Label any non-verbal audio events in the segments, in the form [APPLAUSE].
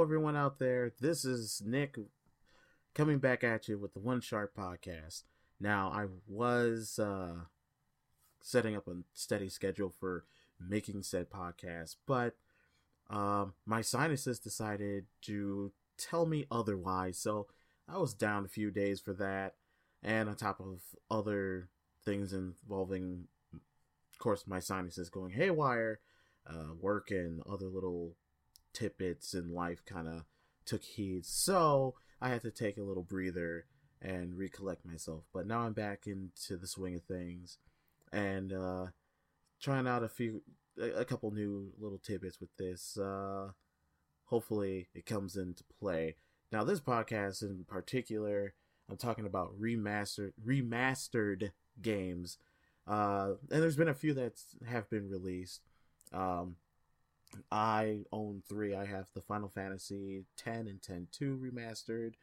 Everyone out there. This is Nick coming back at you with the One Sharp podcast. Now, I was uh, setting up a steady schedule for making said podcast, but um, my sinuses decided to tell me otherwise. So I was down a few days for that, and on top of other things involving, of course, my sinuses going haywire, uh, work and other little tidbits in life kind of took heed. So I had to take a little breather and recollect myself. But now I'm back into the swing of things and uh, trying out a few, a, a couple new little tidbits with this. Uh, hopefully, it comes into play. Now, this podcast in particular, I'm talking about remastered remastered games, uh, and there's been a few that have been released. Um, I own three. I have the Final Fantasy 10 and 10 2 remastered,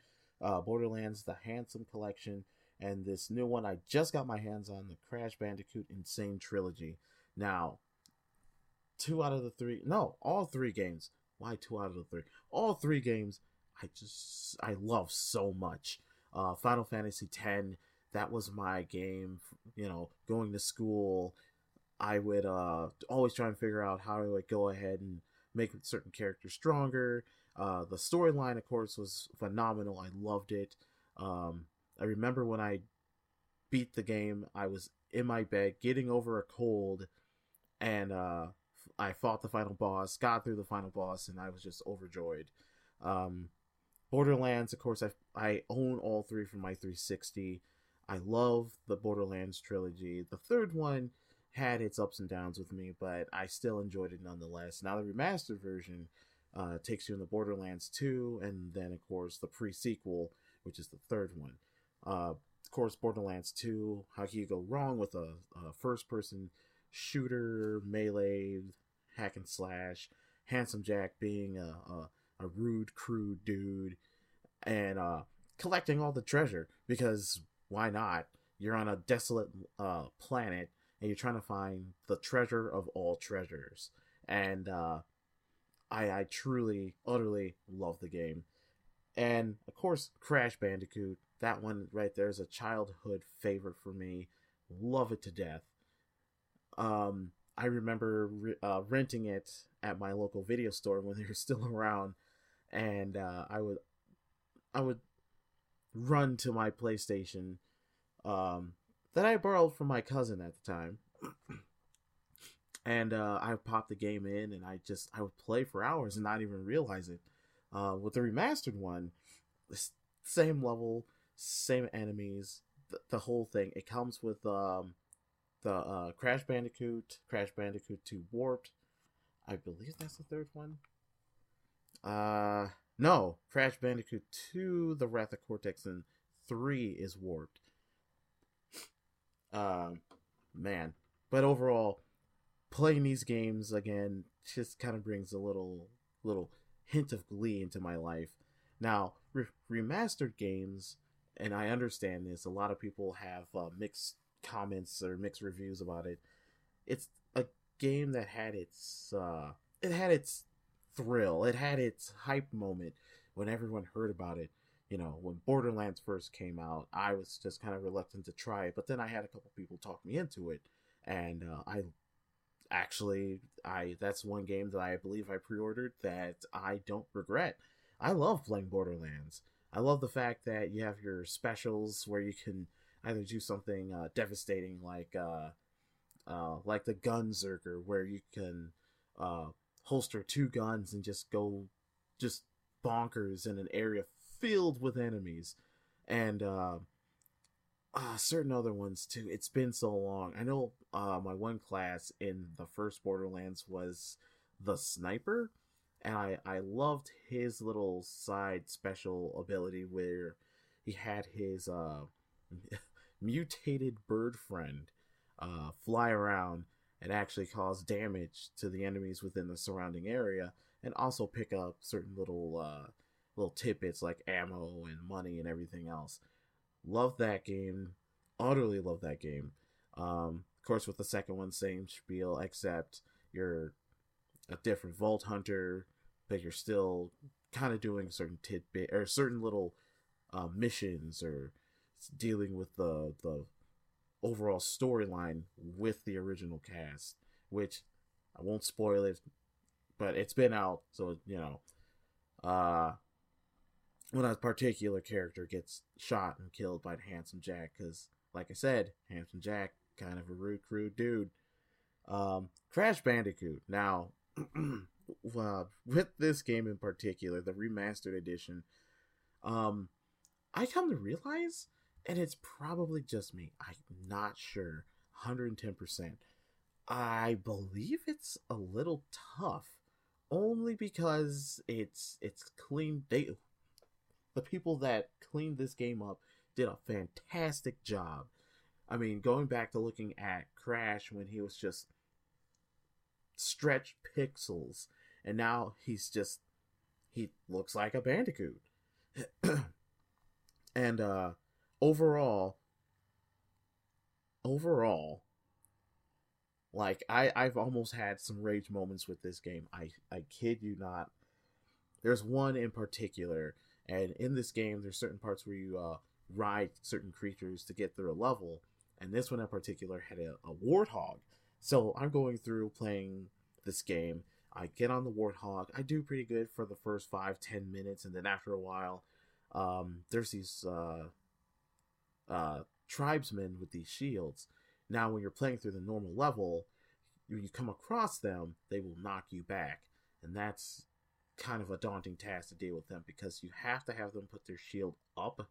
uh, Borderlands the Handsome Collection, and this new one I just got my hands on, the Crash Bandicoot N. Sane Trilogy. Now, two out of the three, no, all three games. Why two out of the three? All three games I just I love so much. Uh, Final Fantasy 10, that was my game. You know, going to school, I would uh, always try and figure out how I would go ahead and make certain characters stronger. Uh, the storyline, of course, was phenomenal. I loved it. Um, I remember when I beat the game, I was in my bed getting over a cold, and uh, I fought the final boss, got through the final boss, and I was just overjoyed. Um, Borderlands, of course, I I own all three from my 360. I love the Borderlands trilogy. The third one had its ups and downs with me, but I still enjoyed it nonetheless. Now the remastered version uh, takes you in the Borderlands 2, and then of course the pre-sequel, which is the third one. Uh, of course, Borderlands 2. How can you go wrong with a, a first-person shooter, melee, hack and slash? Handsome Jack being a, a, a rude, crude dude, and uh, collecting all the treasure because why not? You're on a desolate uh, planet and you're trying to find the treasure of all treasures. And uh, I, I truly, utterly love the game. And of course, Crash Bandicoot. That one right there is a childhood favorite for me. Love it to death. Um, I remember re- uh, renting it at my local video store when [LAUGHS] they were still around, and uh, I would, I would run to my PlayStation, um, that I borrowed from my cousin at the time. and uh, I popped the game in, and I just I would play for hours and not even realize it. Uh, with the remastered one, same level, same enemies, the, whole thing. It comes with um, the uh, Crash Bandicoot, Crash Bandicoot 2 Warped. I believe that's the third one. Uh, no, Crash Bandicoot 2, The Wrath of Cortex, and 3 is Warped. Um, man, but overall, playing these games again just kind of brings a little little hint of glee into my life. Now, re- remastered games, and I understand this. A lot of people have uh, mixed comments or mixed reviews about it. It's a game that had its uh, it had its thrill. It had its hype moment when everyone heard about it you know, when Borderlands first came out, I was just kind of reluctant to try it, but then I had a couple people talk me into it, and uh, I actually I that's one game that I believe I pre-ordered that I don't regret. I love playing Borderlands. I love the fact that you have your specials where you can either do something uh, devastating like uh, uh, like the Gunzerker, where you can uh, holster two guns and just go just bonkers in an area filled with enemies, and uh, uh, certain other ones too. It's been so long. I know uh, my one class in the first Borderlands was the sniper, and I I loved his little side special ability where he had his uh, [LAUGHS] mutated bird friend uh, fly around and actually cause damage to the enemies within the surrounding area, and also pick up certain little uh, little tidbits like ammo and money and everything else. Love that game. Utterly love that game. Um, of course, with the second one, same spiel, except you're a different Vault Hunter, but you're still kind of doing certain tidbit or certain little uh, missions or dealing with the the overall storyline with the original cast, which I won't spoil it, but it's been out, so you know, uh, when a particular character gets shot and killed by Handsome Jack, because like I said, Handsome Jack kind of a rude, crude dude. Um, Crash Bandicoot. Now, [CLEARS THROAT] well, with this game in particular, the remastered edition, um, I come to realize, and it's probably just me. I'm not sure, 110%. I believe it's a little tough, only because it's it's clean. They, the people that cleaned this game up did a fantastic job. I mean, going back to looking at Crash when he was just stretched pixels, and now he's just he looks like a bandicoot. [CLEARS THROAT] and uh overall overall like I I've almost had some rage moments with this game. I I kid you not. There's one in particular, and in this game, there's certain parts where you uh, ride certain creatures to get through a level, and this one in particular had a, a warthog. So I'm going through playing this game. I get on the warthog. I do pretty good for the first five ten minutes, and then after a while, um, there's these uh, uh, tribesmen with these shields now, when you're playing through the normal level, when you come across them, they will knock you back. And that's kind of a daunting task to deal with them because you have to have them put their shield up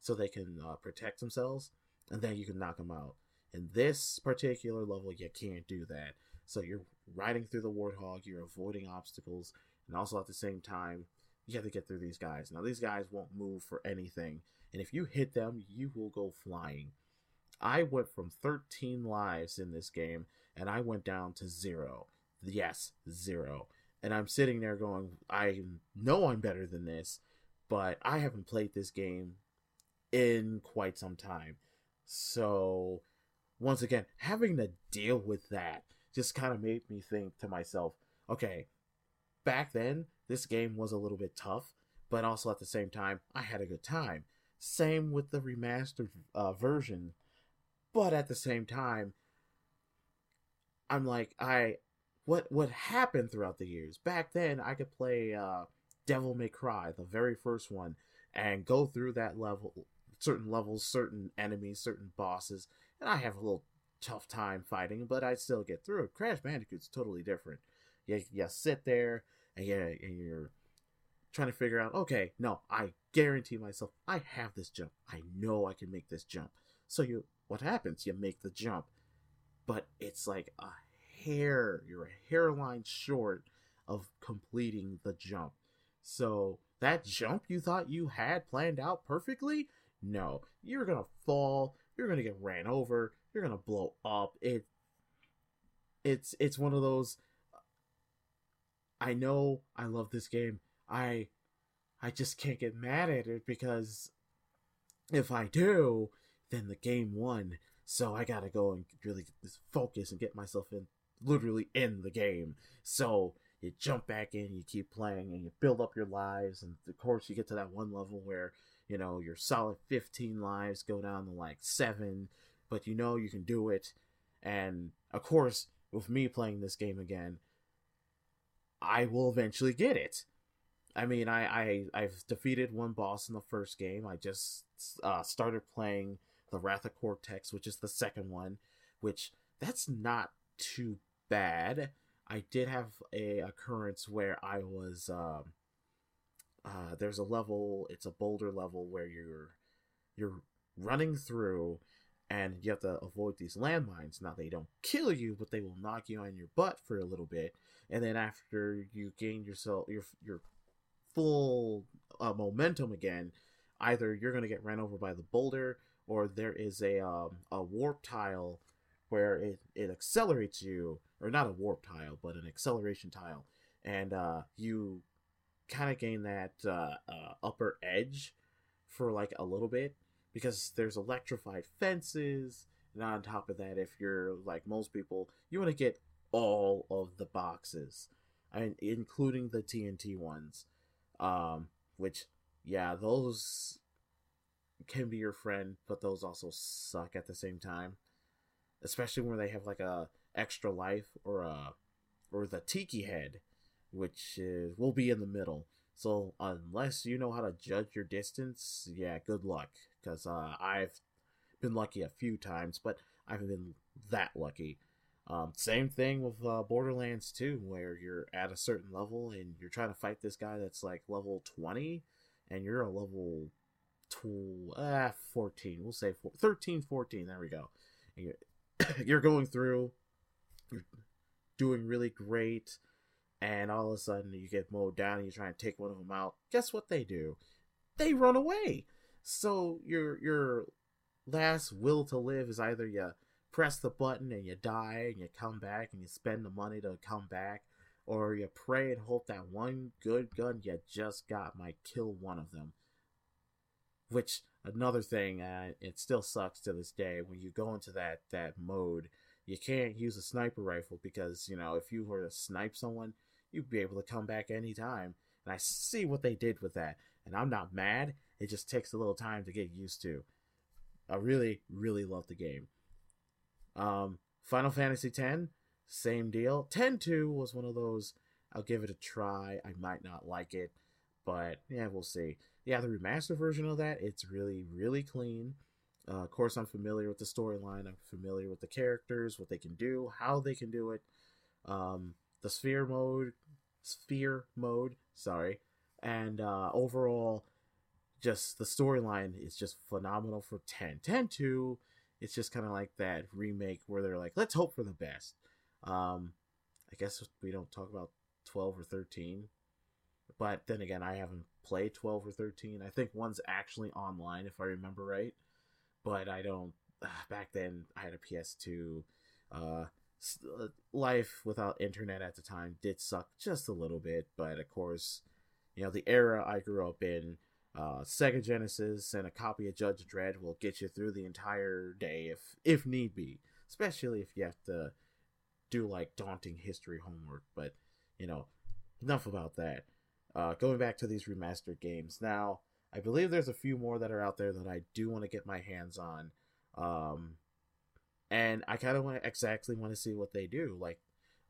so they can uh, protect themselves, and then you can knock them out. In this particular level, you can't do that. So you're riding through the warthog, you're avoiding obstacles, and also at the same time, you have to get through these guys. Now, these guys won't move for anything, and if you hit them, you will go flying. I went from 13 lives in this game and I went down to zero. Yes, zero. And I'm sitting there going, I know I'm better than this, but I haven't played this game in quite some time. So, once again, having to deal with that just kind of made me think to myself, okay, back then, this game was a little bit tough, but also at the same time, I had a good time. Same with the remastered uh, version but at the same time i'm like i what what happened throughout the years. Back then i could play uh devil may cry the very first one and go through that level certain levels certain enemies certain bosses and i have a little tough time fighting but i still get through it. Crash bandicoot's totally different. You, you sit there and, you, and you're trying to figure out okay no i guarantee myself i have this jump. I know i can make this jump. So you what happens? You make the jump, but it's like a hair, you're a hairline short of completing the jump. So that jump you thought you had planned out perfectly, no, you're gonna fall, you're gonna get ran over, you're gonna blow up. It, it's it's one of those. I know I love this game. I, I just can't get mad at it because if I do, then the game won. So I gotta go and really focus and get myself in, literally in the game. So you jump back in, you keep playing, and you build up your lives. And of course, you get to that one level where you know your solid 15 lives go down to like seven, but you know you can do it. And of course, with me playing this game again, I will eventually get it. I mean, I, I I've defeated one boss in the first game. I just uh, started playing the Wrath of Cortex, which is the second one, which that's not too bad. I did have a occurrence where I was um, uh, there's a level, it's a boulder level where you're you're running through and you have to avoid these landmines. Now they don't kill you, but they will knock you on your butt for a little bit, and then after you gain yourself your your full uh, momentum again, either you're gonna get ran over by the boulder or there is a um, a warp tile where it, it accelerates you, or not a warp tile, but an acceleration tile, and uh, you kind of gain that uh, uh, upper edge for like a little bit because there's electrified fences, and on top of that, if you're like most people, you want to get all of the boxes, mean, including the TNT ones. Um, which yeah, those can be your friend, but those also suck at the same time. Especially when they have like a extra life or a or the tiki head, which is, will be in the middle. So unless you know how to judge your distance, yeah, good luck. Because uh, I've been lucky a few times, but I haven't been that lucky. Um, same thing with uh, Borderlands 2, where you're at a certain level and you're trying to fight this guy that's like level 20, and you're a level tw- uh, 14. We'll say four, 13, 14. There we go. And you're, [COUGHS] you're going through, you're doing really great, and all of a sudden you get mowed down and you try and take one of them out. Guess what they do? They run away. So your your last will to live is either you press the button and you die and you come back and you spend the money to come back, or you pray and hope that one good gun you just got might kill one of them. Which another thing, uh, it still sucks to this day when you go into that that mode. You can't use a sniper rifle because you know if you were to snipe someone, you'd be able to come back anytime. And I see what they did with that, and I'm not mad. It just takes a little time to get used to. I really, really love the game. Um, Final Fantasy X, same deal. 10 2 was one of those. I'll give it a try. I might not like it, but yeah, we'll see. Yeah, the remastered version of that, it's really, really clean. Uh, of course, I'm familiar with the storyline. I'm familiar with the characters, what they can do, how they can do it. Um, the sphere mode, sphere mode, sorry, and uh, overall, just the storyline is just phenomenal for 10. 10 2 it's just kind of like that remake where they're like, let's hope for the best. Um, I guess we don't talk about 12 or 13, but then again, I haven't played 12 or 13. I think one's actually online, if I remember right, but I don't. [SIGHS] Back then, I had a PS2. Uh, uh, life without internet at the time did suck just a little bit, but of course, you know, the era I grew up in uh, Sega Genesis and a copy of Judge Dredd will get you through the entire day if if need be, especially if you have to do like daunting history homework. But you know, enough about that. Uh, going back to these remastered games now, I believe there's a few more that are out there that I do want to get my hands on, um, and I kind of want exactly want to see what they do. Like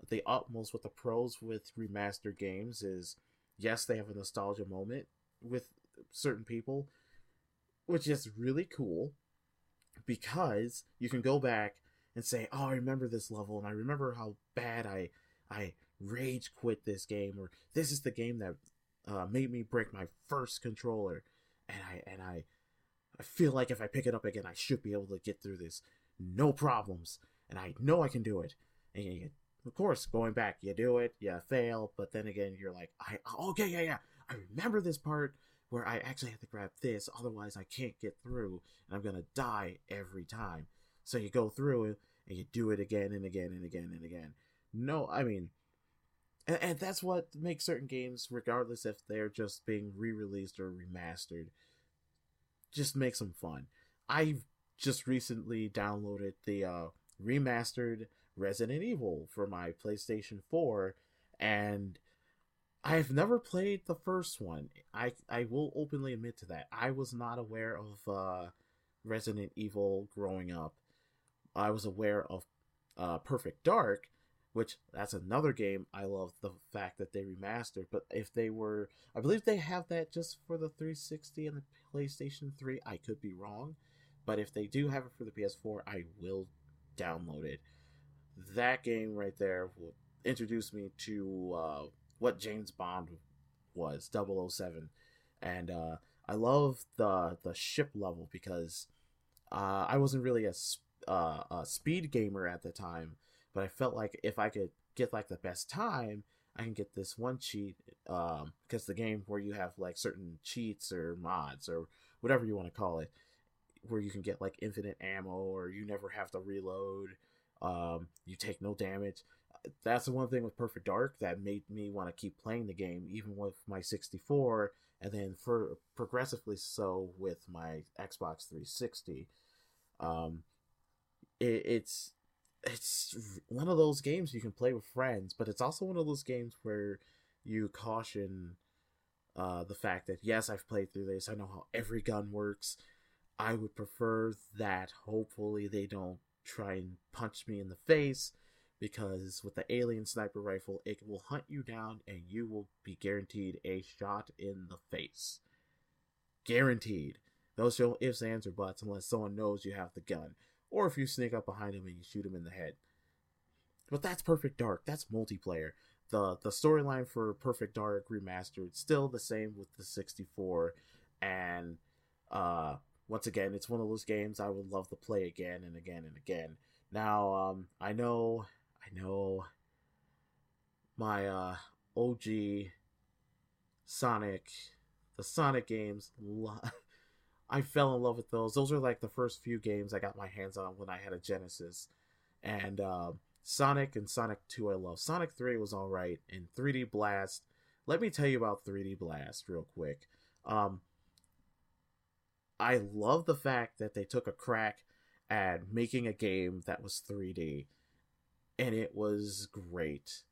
the utmost with the pros with remastered games is yes, they have a nostalgia moment with certain people, which is really cool because you can go back and say, "Oh, I remember this level, and I remember how bad I I rage quit this game, or this is the game that uh, made me break my first controller, and I and I I feel like if I pick it up again, I should be able to get through this, no problems, and I know I can do it." And you, of course, going back, you do it, you fail, but then again, you're like, "I oh, okay, yeah, yeah, I remember this part where I actually have to grab this, otherwise I can't get through, and I'm gonna die every time. So you go through it and you do it again and again and again and again. No, I mean, and, and that's what makes certain games, regardless if they're just being re-released or remastered, just makes them fun. I've just recently downloaded the uh, remastered Resident Evil for my PlayStation 4, and I've never played the first one. I I will openly admit to that. I was not aware of uh, Resident Evil growing up. I was aware of uh, Perfect Dark, which that's another game I love the fact that they remastered. But if they were, I believe they have that just for the 360 and the PlayStation 3. I could be wrong, but if they do have it for the PS4, I will download it. That game right there will introduce me to uh, what James Bond was 007 and uh, I love the the ship level because uh, I wasn't really a, uh, a speed gamer at the time but I felt like if I could get like the best time I can get this one cheat um, because the game where you have like certain cheats or mods or whatever you want to call it where you can get like infinite ammo or you never have to reload um, you take no damage that's the one thing with Perfect Dark that made me want to keep playing the game, even with my 64, and then for progressively so with my Xbox 360. Um, it, it's it's one of those games you can play with friends, but it's also one of those games where you caution uh, the fact that yes, I've played through this. I know how every gun works. I would prefer that. Hopefully, they don't try and punch me in the face because with the alien sniper rifle, it will hunt you down and you will be guaranteed a shot in the face. Guaranteed. Those no ifs, ands, or buts unless someone knows you have the gun, or if you sneak up behind him and you shoot him in the head. But that's Perfect Dark. That's multiplayer. the The storyline for Perfect Dark remastered still the same with the 64, and uh, once again, it's one of those games I would love to play again and again and again. Now, um, I know, I know, my uh, OG Sonic, the Sonic games. [LAUGHS] I fell in love with those. Those are like the first few games I got my hands on when I had a Genesis. And uh, Sonic and Sonic 2 I love. Sonic 3 was alright. And 3D Blast. Let me tell you about 3D Blast real quick. Um, I love the fact that they took a crack at making a game that was 3D. And it was great.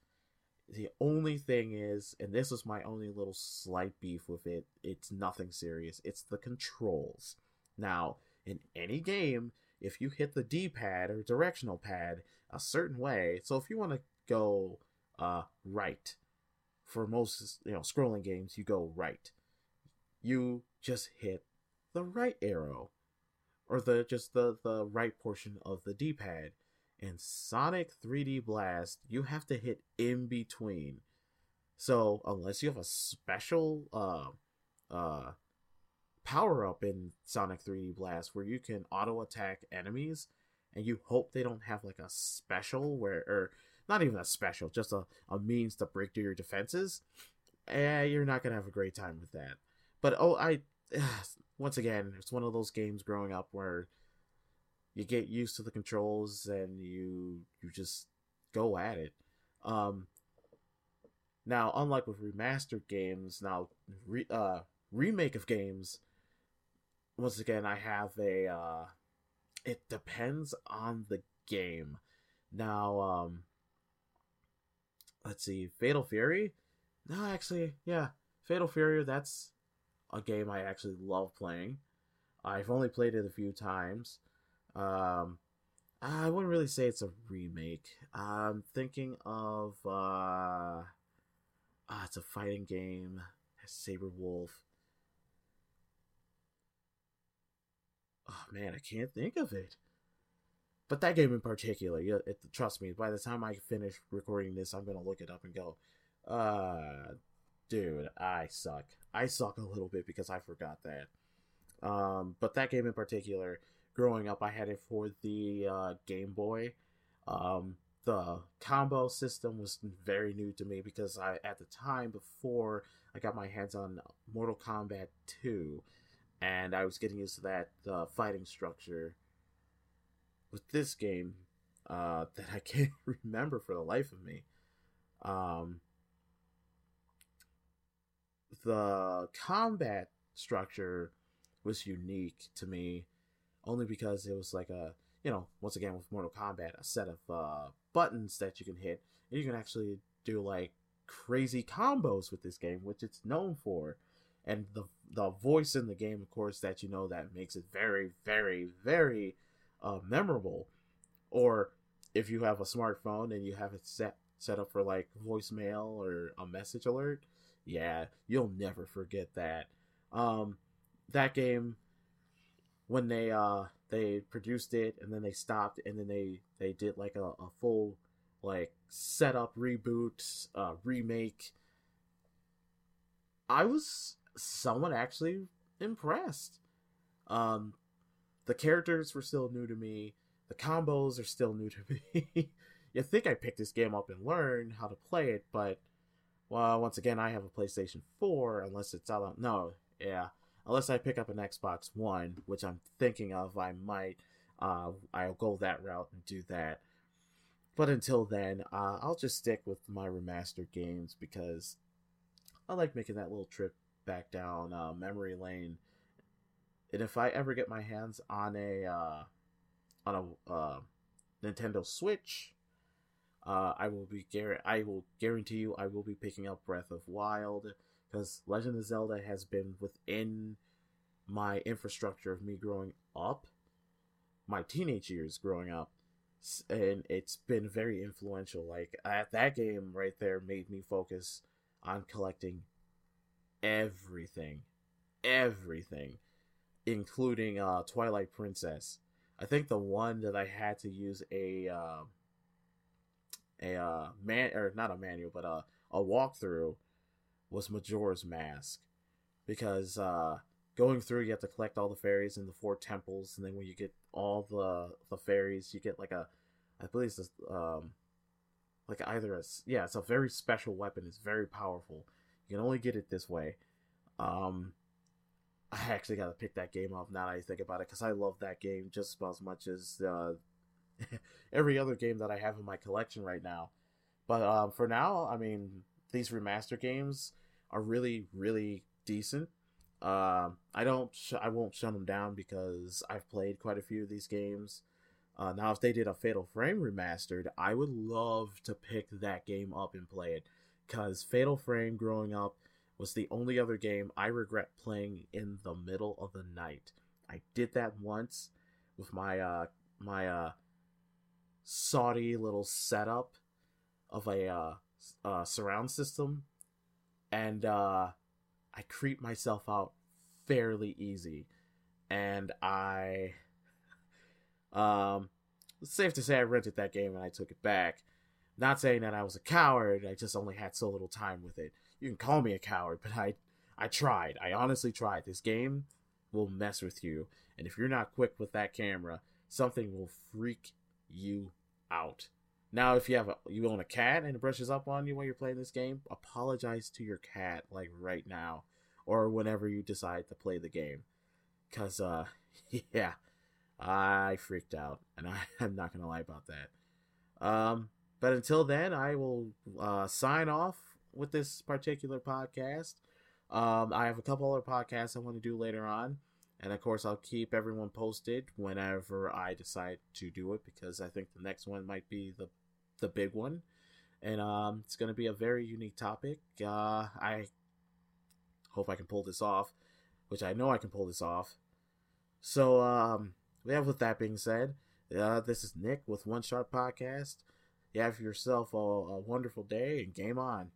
The only thing is, and this is my only little slight beef with it, it's nothing serious. It's the controls. Now, in any game, if you hit the D pad or directional pad a certain way, so if you want to go uh, right, for most you know scrolling games, you go right. You just hit the right arrow, or the just the the right portion of the D pad in Sonic 3D Blast, you have to hit in between. So unless you have a special uh uh power up in Sonic 3D Blast where you can auto attack enemies and you hope they don't have like a special where or not even a special, just a, a means to break through your defenses, eh, you're not gonna have a great time with that. But oh I [SIGHS] once again, it's one of those games growing up where you get used to the controls and you you just go at it. Um, now, unlike with remastered games, now re, uh, remake of games. Once again, I have a. Uh, it depends on the game. Now, um, let's see, Fatal Fury. No, actually, yeah, Fatal Fury. That's a game I actually love playing. I've only played it a few times. Um, I wouldn't really say it's a remake. I'm thinking of uh, uh it's a fighting game. Sabrewulf. Oh man, I can't think of it. But that game in particular, it, trust me. By the time I finish recording this, I'm gonna look it up and go, uh, dude, I suck. I suck a little bit because I forgot that. Um, but that game in particular, growing up, I had it for the uh, Game Boy. Um, the combo system was very new to me because I, at the time before I got my hands on Mortal Kombat 2, and I was getting used to that uh, fighting structure. With this game, uh, [LAUGHS] that I can't [LAUGHS] remember for the life of me, um, the combat structure was unique to me only because it was like a you know once again with Mortal Kombat a set of uh, buttons that you can hit and you can actually do like crazy combos with this game which it's known for. And the the voice in the game of course that you know that makes it very very very uh, memorable. Or if you have a smartphone and you have it set set up for like voicemail or a message alert yeah you'll never forget that. Um that game when they uh they produced it and then they stopped and then they they did like a, a full like setup reboot uh remake. I was somewhat actually impressed. Um the characters were still new to me. The combos are still new to [LAUGHS] me. You think i picked this game up and learn how to play it but well once again i have a playstation 4 unless it's out on no yeah unless I pick up an Xbox One, which I'm thinking of, I might. Uh, I'll go that route and do that. But until then, uh, I'll just stick with my remastered games because I like making that little trip back down uh, memory lane. And if I ever get my hands on a uh, on a uh, Nintendo Switch, uh, I will be gar- I will guarantee you I will be picking up Breath of Wild because Legend of Zelda has been within my infrastructure of me growing up, my teenage years growing up, and it's been very influential. Like that game right there made me focus on collecting everything, everything, including uh, Twilight Princess. I think the one that I had to use a uh, a uh, man or not a manual, but a a walkthrough was Majora's Mask because uh, going through you have to collect all the fairies in the four temples, and then when you get all the the fairies, you get like a I believe it's um like either a yeah it's a very special weapon. It's very powerful. You can only get it this way. Um, I actually got to pick that game up now that I think about it because I love that game just about as much as uh, [LAUGHS] every other game that I have in my collection right now. But um, for now, I mean, these remaster games are really, really decent. Uh, I don't, sh- I won't shut them down because I've played quite a few of these games. Uh, now, if they did a Fatal Frame remastered, I would love to pick that game up and play it because Fatal Frame growing up was the only other game I regret playing in the middle of the night. I did that once with my uh my uh Saudi little setup of a uh, uh surround system and uh I creep myself out fairly easy and I um safe to say I rented that game and I took it back. Not saying that I was a coward, I just only had so little time with it you can call me a coward, but I I tried. I honestly tried. This game will mess with you, and if you're not quick with that camera, something will freak you out. Now, if you have a, you own a cat and it brushes up on you while you're playing this game, apologize to your cat like right now, or whenever you decide to play the game, cause uh, [LAUGHS] yeah, I freaked out, and [LAUGHS] I, I'm not gonna lie about that. Um, but until then, I will uh, sign off with this particular podcast. Um, I have a couple other podcasts I want to do later on. And of course, I'll keep everyone posted whenever I decide to do it because I think the next one might be the the big one, and um, it's going to be a very unique topic. Uh, I hope I can pull this off, which I know I can pull this off. So, um, yeah. With that being said, uh, this is Nick with One Sharp Podcast. You have yourself a, a wonderful day and game on.